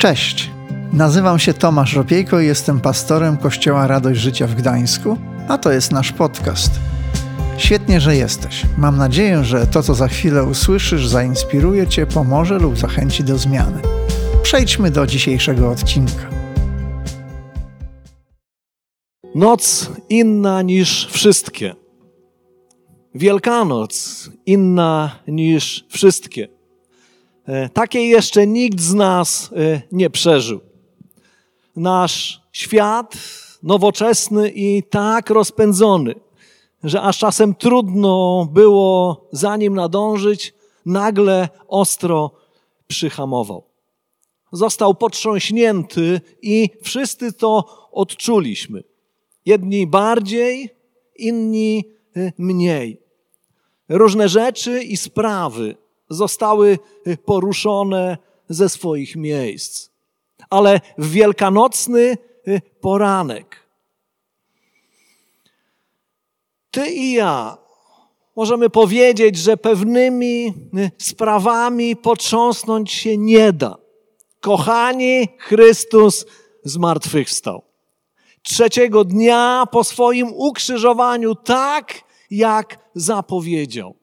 Cześć, nazywam się Tomasz Ropiejko i jestem pastorem Kościoła Radość Życia w Gdańsku, a to jest nasz podcast. Świetnie, że jesteś. Mam nadzieję, że to, co za chwilę usłyszysz, zainspiruje Cię, pomoże lub zachęci do zmiany. Przejdźmy do dzisiejszego odcinka. Noc inna niż wszystkie. Wielkanoc inna niż wszystkie. E, takiej jeszcze nikt z nas e, nie przeżył. Nasz świat nowoczesny i tak rozpędzony, że aż czasem trudno było za nim nadążyć, nagle ostro przyhamował. Został potrząśnięty i wszyscy to odczuliśmy. Jedni bardziej, inni y, mniej. Różne rzeczy i sprawy zostały y, poruszone ze swoich miejsc. Ale w wielkanocny y, poranek ty i ja możemy powiedzieć, że pewnymi sprawami potrząsnąć się nie da. Kochani, Chrystus zmartwychwstał trzeciego dnia po swoim ukrzyżowaniu, tak jak zapowiedział.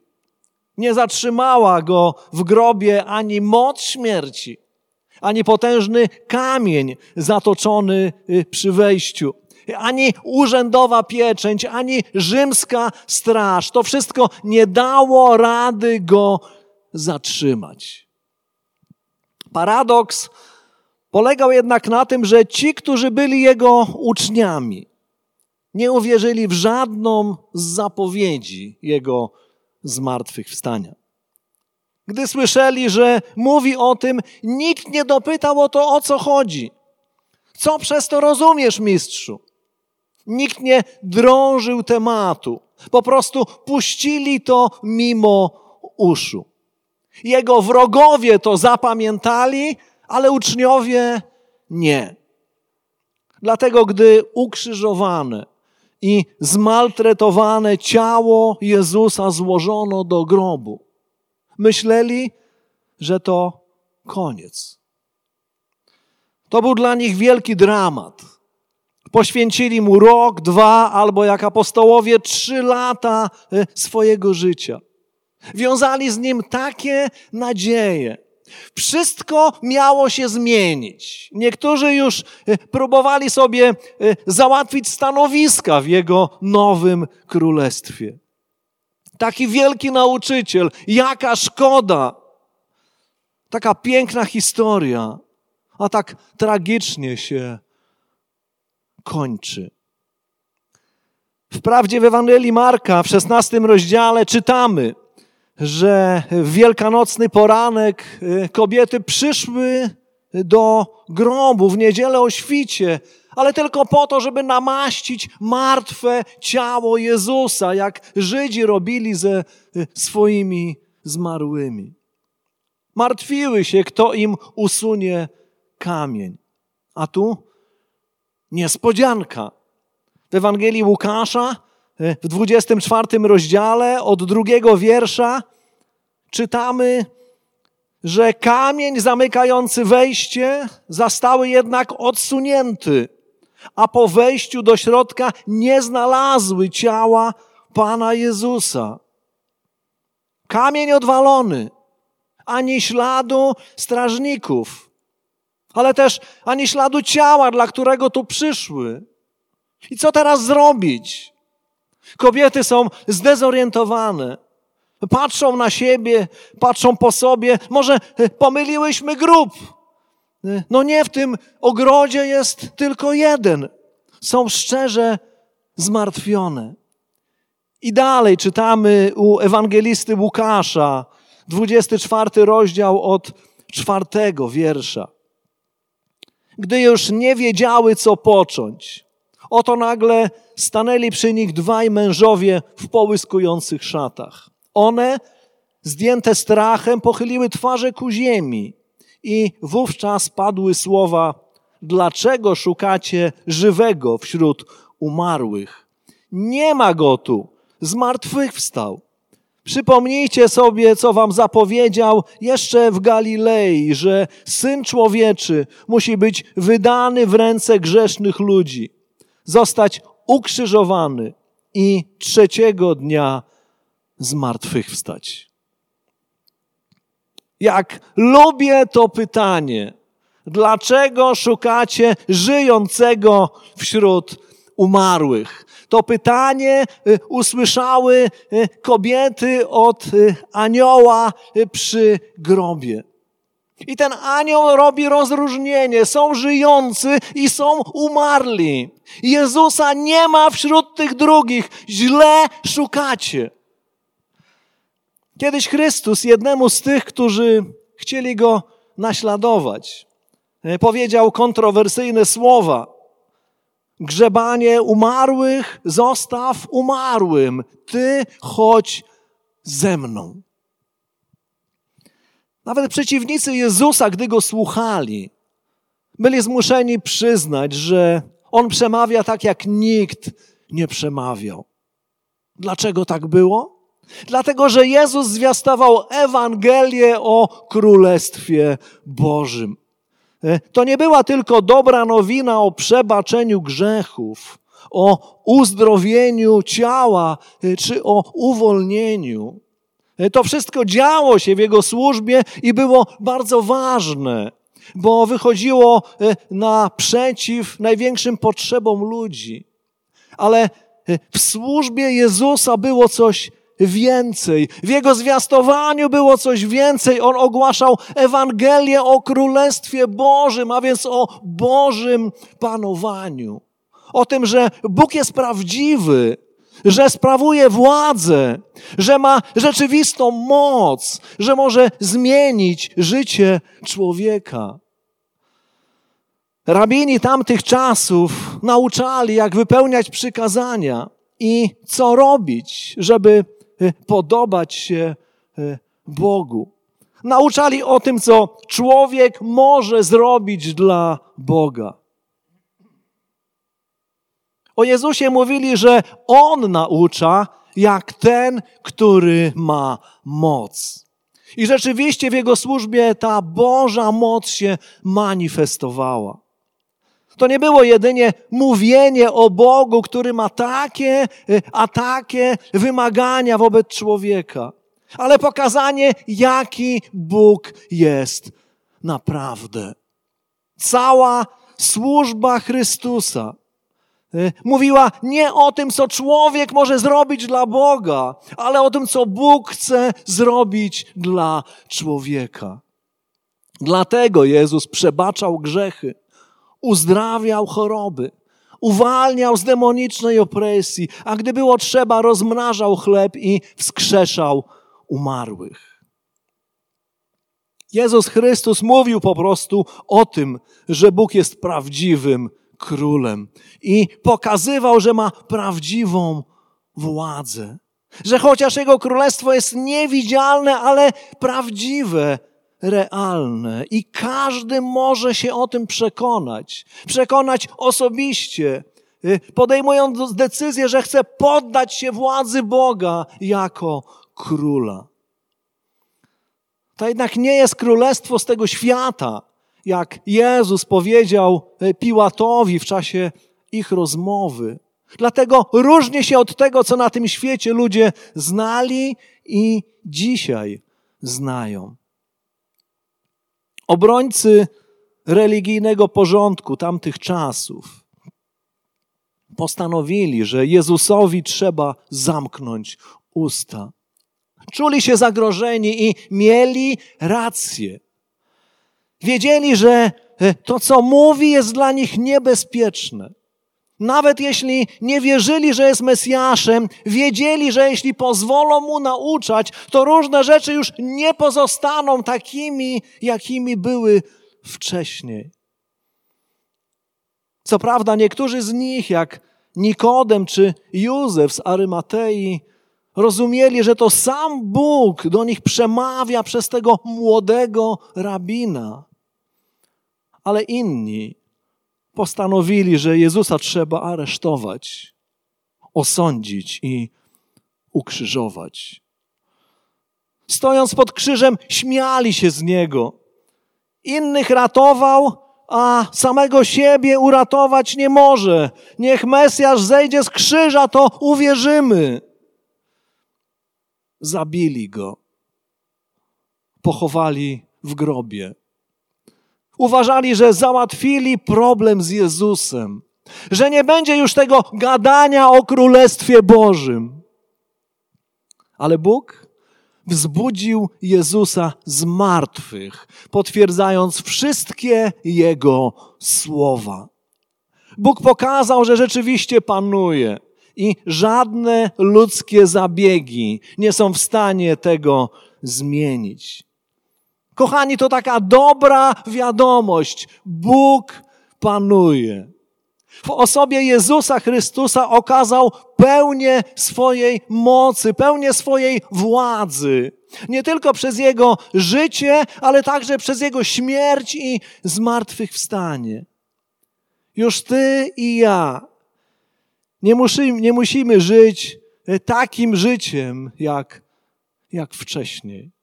Nie zatrzymała go w grobie ani moc śmierci, ani potężny kamień zatoczony y, przy wejściu, ani urzędowa pieczęć, ani rzymska straż. To wszystko nie dało rady go zatrzymać. Paradoks Polegał jednak na tym, że ci, którzy byli jego uczniami, nie uwierzyli w żadną z zapowiedzi jego zmartwychwstania. Gdy słyszeli, że mówi o tym, nikt nie dopytał o to, o co chodzi. Co przez to rozumiesz, mistrzu? Nikt nie drążył tematu. Po prostu puścili to mimo uszu. Jego wrogowie to zapamiętali, ale uczniowie nie. Dlatego, gdy ukrzyżowane i zmaltretowane ciało Jezusa złożono do grobu, myśleli, że to koniec. To był dla nich wielki dramat. Poświęcili mu rok, dwa albo jak apostołowie trzy lata e, swojego życia. Wiązali z nim takie nadzieje, wszystko miało się zmienić. Niektórzy już e, próbowali sobie e, załatwić stanowiska w jego nowym królestwie. Taki wielki nauczyciel, jaka szkoda. Taka piękna historia, a tak tragicznie się kończy. Wprawdzie w Ewangelii Marka w szesnastym rozdziale czytamy, że w wielkanocny poranek y, kobiety przyszły do grobu w niedzielę o świcie, ale tylko po to, żeby namaścić martwe ciało Jezusa, jak Żydzi robili ze y, swoimi zmarłymi. Martwiły się, kto im usunie kamień. A tu niespodzianka. W Ewangelii Łukasza w 24 rozdziale od drugiego wiersza czytamy, że kamień zamykający wejście zastały jednak odsunięty, a po wejściu do środka nie znalazły ciała Pana Jezusa. Kamień odwalony, ani śladu strażników, ale też ani śladu ciała, dla którego tu przyszły. I co teraz zrobić? Kobiety są zdezorientowane. Patrzą na siebie, patrzą po sobie. Może e, pomyliłyśmy grób. E, no nie, w tym ogrodzie jest tylko jeden. Są szczerze zmartwione. I dalej czytamy u ewangelisty Łukasza, 24 rozdział od czwartego wiersza. Gdy już nie wiedziały, co począć, Oto nagle stanęli przy nich dwaj mężowie w połyskujących szatach. One, zdjęte strachem, pochyliły twarze ku ziemi i wówczas padły słowa: Dlaczego szukacie żywego wśród umarłych? Nie ma go tu, zmartwychwstał. Przypomnijcie sobie, co wam zapowiedział jeszcze w Galilei, że Syn Człowieczy musi być wydany w ręce grzesznych ludzi, zostać ukrzyżowany i trzeciego dnia zmartwychwstać. Jak lubię to pytanie, dlaczego szukacie żyjącego wśród umarłych? To pytanie y, usłyszały y, kobiety od y, anioła przy grobie. I ten anioł robi rozróżnienie. Są żyjący i są umarli. Jezusa nie ma wśród tych drugich. Źle szukacie. Kiedyś Chrystus jednemu z tych, którzy chcieli go naśladować, powiedział kontrowersyjne słowa grzebanie umarłych zostaw umarłym, ty chodź ze mną. Nawet przeciwnicy Jezusa, gdy go słuchali, byli zmuszeni przyznać, że on przemawia tak, jak nikt nie przemawiał. Dlaczego tak było? Dlatego, że Jezus zwiastował Ewangelię o Królestwie Bożym. E, to nie była tylko dobra nowina o przebaczeniu grzechów, o uzdrowieniu ciała e, czy o uwolnieniu. E, to wszystko działo się w jego służbie i było bardzo ważne, bo wychodziło naprzeciw największym potrzebom ludzi. Ale w służbie Jezusa było coś więcej. W jego zwiastowaniu było coś więcej. On ogłaszał Ewangelię o Królestwie Bożym, a więc o Bożym panowaniu. O tym, że Bóg jest prawdziwy, że sprawuje władzę, że ma rzeczywistą moc, że może zmienić życie człowieka. Rabini tamtych czasów nauczali, jak wypełniać przykazania i co robić, żeby Y, podobać się y, Bogu. Nauczali o tym, co człowiek może zrobić dla Boga. O Jezusie mówili, że On naucza jak ten, który ma moc. I rzeczywiście w Jego służbie ta Boża moc się manifestowała. To nie było jedynie mówienie o Bogu, który ma takie, y, a takie wymagania wobec człowieka, ale pokazanie, jaki Bóg jest naprawdę. Cała służba Chrystusa mówiła nie o tym, co człowiek może zrobić dla Boga, ale o tym, co Bóg chce zrobić dla człowieka. Dlatego Jezus przebaczał grzechy uzdrawiał choroby, uwalniał z demonicznej opresji, a gdy było trzeba, rozmnażał chleb i wskrzeszał umarłych. Jezus Chrystus mówił po prostu o tym, że Bóg jest prawdziwym królem i pokazywał, że ma prawdziwą władzę. Że chociaż Jego królestwo jest niewidzialne, ale prawdziwe, realne i każdy może się o tym przekonać. Przekonać osobiście, y, podejmując decyzję, że chce poddać się władzy Boga jako króla. To jednak nie jest królestwo z tego świata, jak Jezus powiedział y, Piłatowi w czasie ich rozmowy. Dlatego różni się od tego, co na tym świecie ludzie znali i dzisiaj znają. Obrońcy religijnego porządku tamtych czasów postanowili, że Jezusowi trzeba zamknąć usta. Czuli się zagrożeni i mieli rację. Wiedzieli, że to, co mówi, jest dla nich niebezpieczne. Nawet jeśli nie wierzyli, że jest Mesjaszem, wiedzieli, że jeśli pozwolą mu nauczać, to różne rzeczy już nie pozostaną takimi, jakimi były wcześniej. Co prawda, niektórzy z nich, jak Nikodem czy Józef z Arymatei, rozumieli, że to sam Bóg do nich przemawia przez tego młodego rabina. Ale inni postanowili, że Jezusa trzeba aresztować, osądzić i ukrzyżować. Stojąc pod krzyżem, śmiali się z niego. Innych ratował, a samego siebie uratować nie może. Niech Mesjasz zejdzie z krzyża, to uwierzymy. Zabili go. Pochowali w grobie. Uważali, że załatwili problem z Jezusem, że nie będzie już tego gadania o Królestwie Bożym. Ale Bóg wzbudził Jezusa z martwych, potwierdzając wszystkie Jego słowa. Bóg pokazał, że rzeczywiście panuje i żadne ludzkie zabiegi nie są w stanie tego zmienić. Kochani, to taka dobra wiadomość. Bóg panuje. W osobie Jezusa Chrystusa okazał pełnię swojej mocy, pełnię swojej władzy. Nie tylko przez Jego życie, ale także przez Jego śmierć i zmartwychwstanie. Już Ty i ja nie musimy, nie musimy żyć takim życiem, jak, jak wcześniej.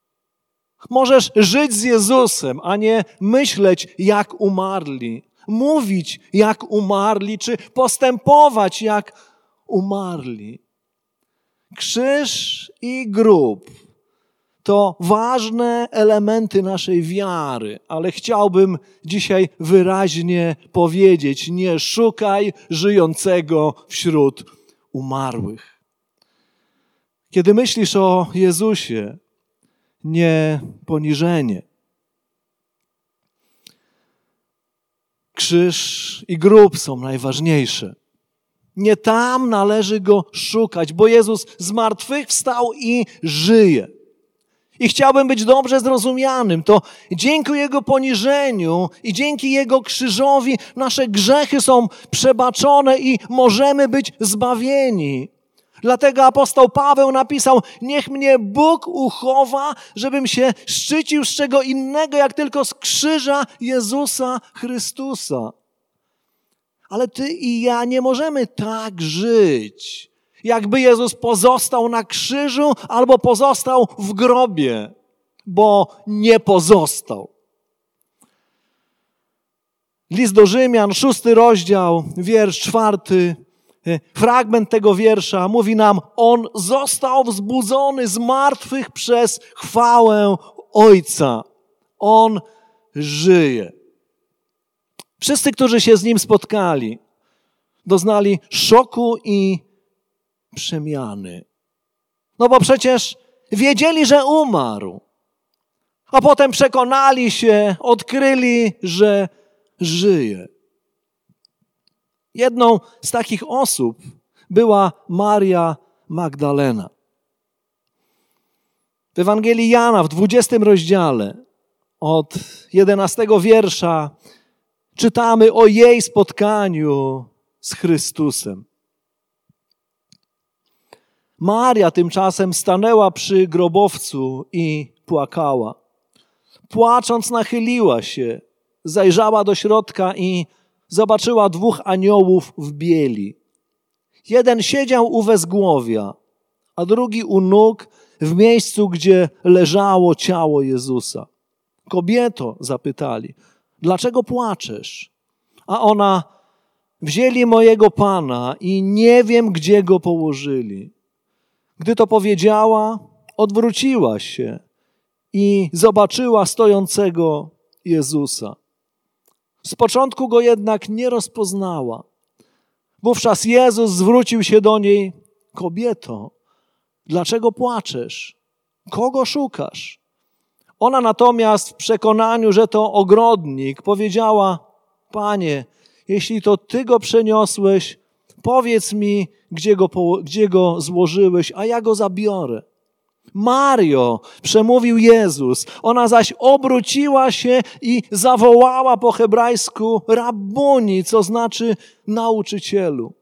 Możesz żyć z Jezusem, a nie myśleć jak umarli, mówić jak umarli, czy postępować jak umarli. Krzyż i grób to ważne elementy naszej wiary, ale chciałbym dzisiaj wyraźnie powiedzieć: nie szukaj żyjącego wśród umarłych. Kiedy myślisz o Jezusie, nie poniżenie. Krzyż i grób są najważniejsze. Nie tam należy go szukać, bo Jezus z martwych wstał i żyje. I chciałbym być dobrze zrozumianym. To dzięki Jego poniżeniu i dzięki Jego krzyżowi nasze grzechy są przebaczone i możemy być zbawieni. Dlatego apostoł Paweł napisał: Niech mnie Bóg uchowa, żebym się szczycił z czego innego, jak tylko z krzyża Jezusa Chrystusa. Ale ty i ja nie możemy tak żyć, jakby Jezus pozostał na krzyżu albo pozostał w grobie, bo nie pozostał. List do Rzymian, szósty rozdział, wiersz czwarty fragment tego wiersza mówi nam, on został wzbudzony z martwych przez chwałę Ojca. On żyje. Wszyscy, którzy się z nim spotkali, doznali szoku i przemiany. No bo przecież wiedzieli, że umarł, a potem przekonali się, odkryli, że żyje. Jedną z takich osób była Maria Magdalena. W Ewangelii Jana w 20 rozdziale od 11 wiersza czytamy o jej spotkaniu z Chrystusem. Maria tymczasem stanęła przy grobowcu i płakała. Płacząc nachyliła się, zajrzała do środka i zobaczyła dwóch aniołów w bieli. Jeden siedział u wezgłowia, a drugi u nóg w miejscu, gdzie leżało ciało Jezusa. Kobieto, zapytali, dlaczego płaczesz? A ona, wzięli mojego pana i nie wiem, gdzie go położyli. Gdy to powiedziała, odwróciła się i zobaczyła stojącego Jezusa. Z początku go jednak nie rozpoznała. Wówczas Jezus zwrócił się do niej: Kobieto, dlaczego płaczesz? Kogo szukasz? Ona natomiast w przekonaniu, że to ogrodnik, powiedziała: Panie, jeśli to ty go przeniosłeś, powiedz mi, gdzie go, gdzie go złożyłeś, a ja go zabiorę. Mario, przemówił Jezus. Ona zaś obróciła się i zawołała po hebrajsku rabbuni, co znaczy nauczycielu.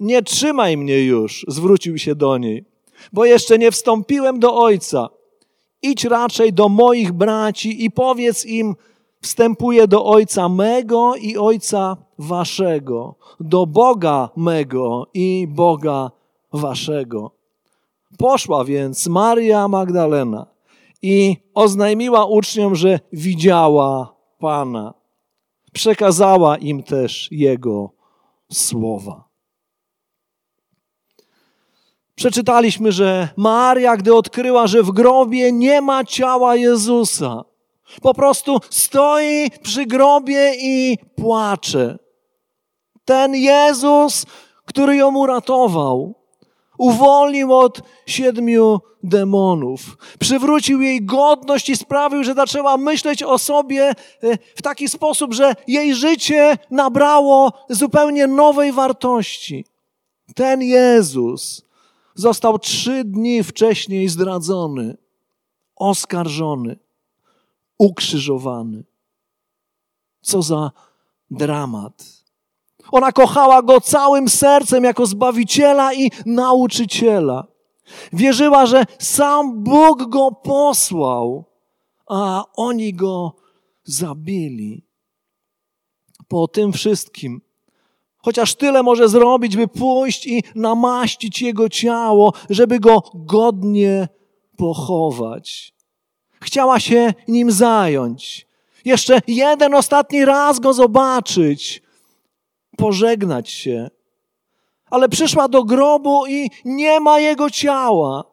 Nie trzymaj mnie już, zwrócił się do niej, bo jeszcze nie wstąpiłem do Ojca. Idź raczej do moich braci i powiedz im, wstępuję do Ojca mego i Ojca waszego, do Boga mego i Boga waszego. Poszła więc Maria Magdalena i oznajmiła uczniom, że widziała Pana. Przekazała im też Jego słowa. Przeczytaliśmy, że Maria, gdy odkryła, że w grobie nie ma ciała Jezusa, po prostu stoi przy grobie i płacze. Ten Jezus, który ją uratował, uwolnił od siedmiu demonów, przywrócił jej godność i sprawił, że zaczęła myśleć o sobie e, w taki sposób, że jej życie nabrało zupełnie nowej wartości. Ten Jezus został trzy dni wcześniej zdradzony, oskarżony, ukrzyżowany. Co za dramat. Ona kochała go całym sercem jako zbawiciela i nauczyciela. Wierzyła, że sam Bóg go posłał, a oni go zabili. Po tym wszystkim, chociaż tyle może zrobić, by pójść i namaścić jego ciało, żeby go godnie pochować. Chciała się nim zająć. Jeszcze jeden ostatni raz go zobaczyć, pożegnać się. Ale przyszła do grobu i nie ma jego ciała.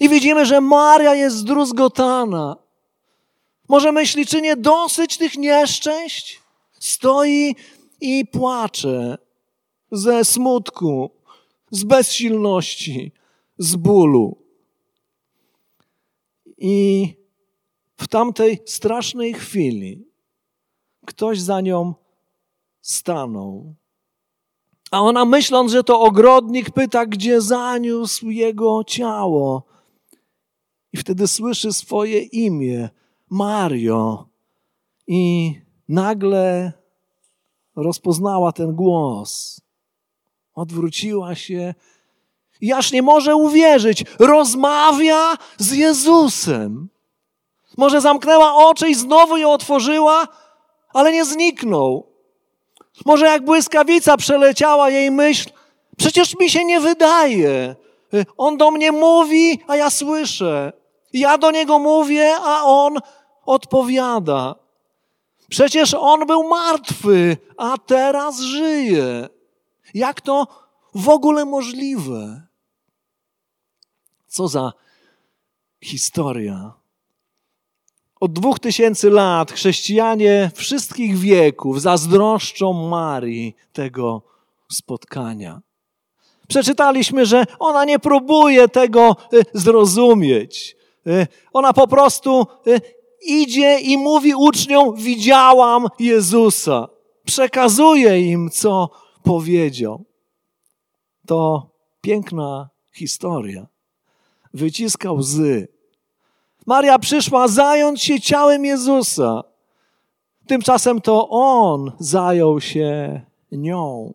I widzimy, że Maria jest zdruzgotana. Może myśli, czy nie dosyć tych nieszczęść? Stoi i płacze ze smutku, z bezsilności, z bólu. I w tamtej strasznej chwili ktoś za nią stanął. A ona myśląc, że to ogrodnik, pyta, gdzie zaniósł jego ciało. I wtedy słyszy swoje imię, Mario. I nagle rozpoznała ten głos. Odwróciła się i aż nie może uwierzyć. Rozmawia z Jezusem. Może zamknęła oczy i znowu je otworzyła, ale nie zniknął. Może jak błyskawica przeleciała jej myśl, przecież mi się nie wydaje. On do mnie mówi, a ja słyszę. Ja do niego mówię, a on odpowiada. Przecież on był martwy, a teraz żyje. Jak to w ogóle możliwe? Co za historia. Od dwóch tysięcy lat chrześcijanie wszystkich wieków zazdroszczą Marii tego spotkania. Przeczytaliśmy, że ona nie próbuje tego y, zrozumieć. Y, ona po prostu y, idzie i mówi uczniom: Widziałam Jezusa. Przekazuje im, co powiedział. To piękna historia. Wyciska łzy Maria przyszła zająć się ciałem Jezusa. Tymczasem to On zajął się nią.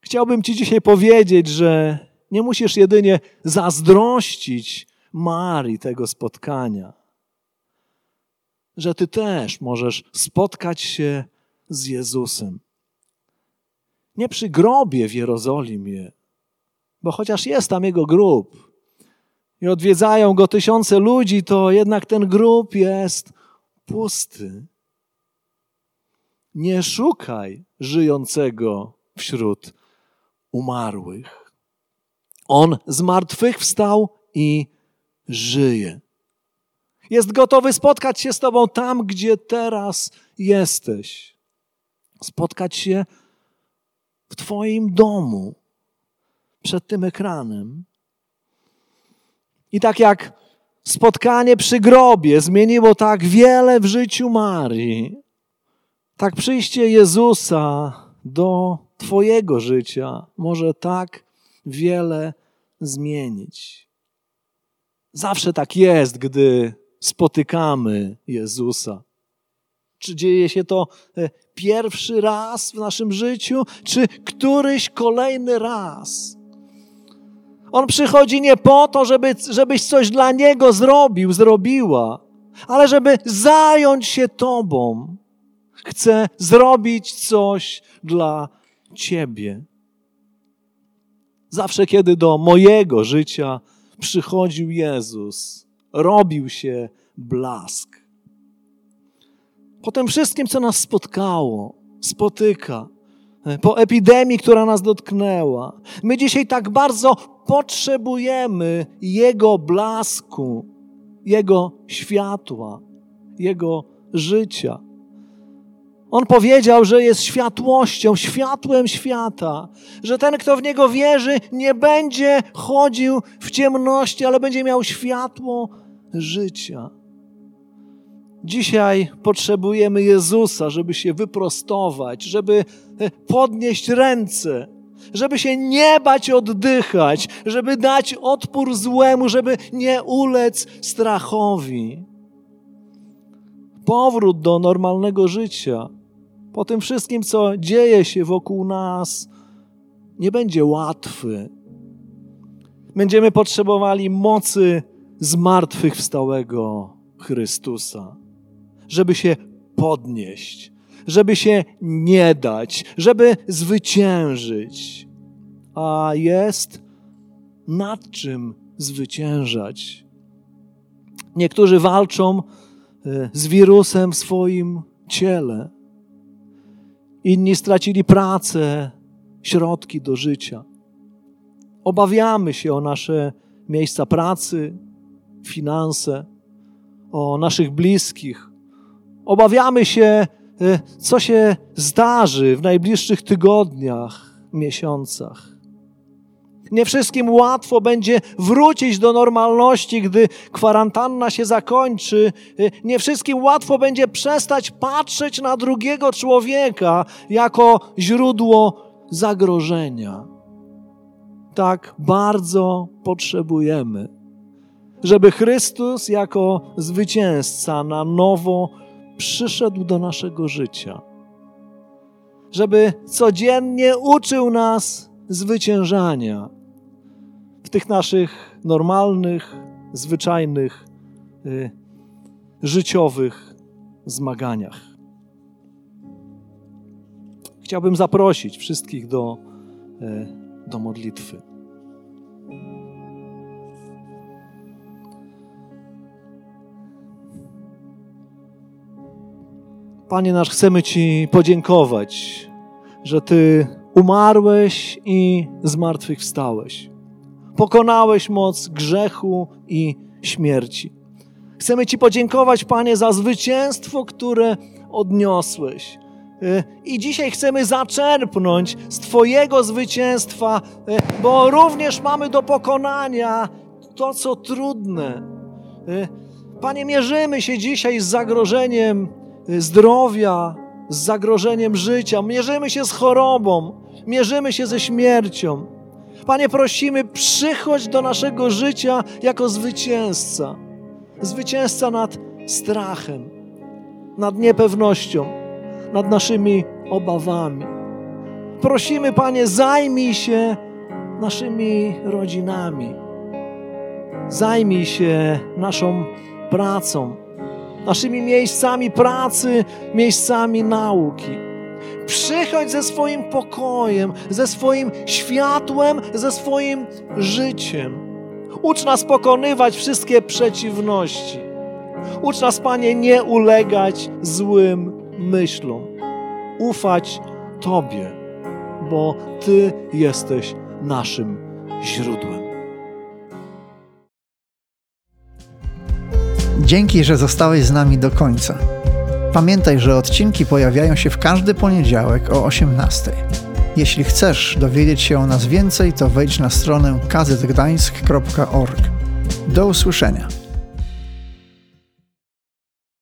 Chciałbym Ci dzisiaj powiedzieć, że nie musisz jedynie zazdrościć Marii tego spotkania, że Ty też możesz spotkać się z Jezusem. Nie przy grobie w Jerozolimie, bo chociaż jest tam Jego grób, i odwiedzają go tysiące ludzi, to jednak ten grób jest pusty. Nie szukaj żyjącego wśród umarłych. On zmartwychwstał i żyje. Jest gotowy spotkać się z Tobą tam, gdzie teraz jesteś. Spotkać się w Twoim domu, przed tym ekranem, i tak jak spotkanie przy grobie zmieniło tak wiele w życiu Marii, tak przyjście Jezusa do Twojego życia może tak wiele zmienić. Zawsze tak jest, gdy spotykamy Jezusa. Czy dzieje się to e, pierwszy raz w naszym życiu, czy któryś kolejny raz? On przychodzi nie po to, żeby, żebyś coś dla Niego zrobił, zrobiła, ale żeby zająć się Tobą. Chce zrobić coś dla Ciebie. Zawsze, kiedy do mojego życia przychodził Jezus, robił się blask. Po tym wszystkim, co nas spotkało, spotyka, po epidemii, która nas dotknęła, my dzisiaj tak bardzo potrzebujemy Jego blasku, Jego światła, Jego życia. On powiedział, że jest światłością, światłem świata, że ten, kto w niego wierzy, nie będzie chodził w ciemności, ale będzie miał światło życia. Dzisiaj potrzebujemy Jezusa, żeby się wyprostować, żeby podnieść ręce, żeby się nie bać oddychać, żeby dać odpór złemu, żeby nie ulec strachowi. Powrót do normalnego życia po tym wszystkim, co dzieje się wokół nas, nie będzie łatwy. Będziemy potrzebowali mocy zmartwychwstałego Chrystusa, żeby się podnieść, żeby się nie dać, żeby zwyciężyć. A jest nad czym zwyciężać. Niektórzy walczą e, z wirusem w swoim ciele Inni stracili pracę, środki do życia. Obawiamy się o nasze miejsca pracy, finanse, o naszych bliskich. Obawiamy się, co się zdarzy w najbliższych tygodniach, miesiącach. Nie wszystkim łatwo będzie wrócić do normalności, gdy kwarantanna się zakończy. Nie wszystkim łatwo będzie przestać patrzeć na drugiego człowieka jako źródło zagrożenia. Tak bardzo potrzebujemy, żeby Chrystus jako zwycięzca na nowo przyszedł do naszego życia. Żeby codziennie uczył nas zwyciężania w tych naszych normalnych, zwyczajnych, y, życiowych zmaganiach. Chciałbym zaprosić wszystkich do, y, do modlitwy. Panie nasz, chcemy Ci podziękować, że Ty umarłeś i zmartwychwstałeś pokonałeś moc grzechu i śmierci. Chcemy Ci podziękować, Panie, za zwycięstwo, które odniosłeś. I dzisiaj chcemy zaczerpnąć z Twojego zwycięstwa, bo również mamy do pokonania to, co trudne. Panie, mierzymy się dzisiaj z zagrożeniem zdrowia, z zagrożeniem życia, mierzymy się z chorobą, mierzymy się ze śmiercią. Panie, prosimy, przychodź do naszego życia jako zwycięzca. Zwycięzca nad strachem, nad niepewnością, nad naszymi obawami. Prosimy, Panie, zajmij się naszymi rodzinami. Zajmij się naszą pracą, naszymi miejscami pracy, miejscami nauki. Przychodź ze swoim pokojem, ze swoim światłem, ze swoim życiem. Ucz nas pokonywać wszystkie przeciwności. Ucz nas, Panie, nie ulegać złym myślom. Ufać Tobie, bo Ty jesteś naszym źródłem. Dzięki, że zostałeś z nami do końca. Pamiętaj, że odcinki pojawiają się w każdy poniedziałek o 18. Jeśli chcesz dowiedzieć się o nas więcej, to wejdź na stronę kazetgdańsk.org. Do usłyszenia.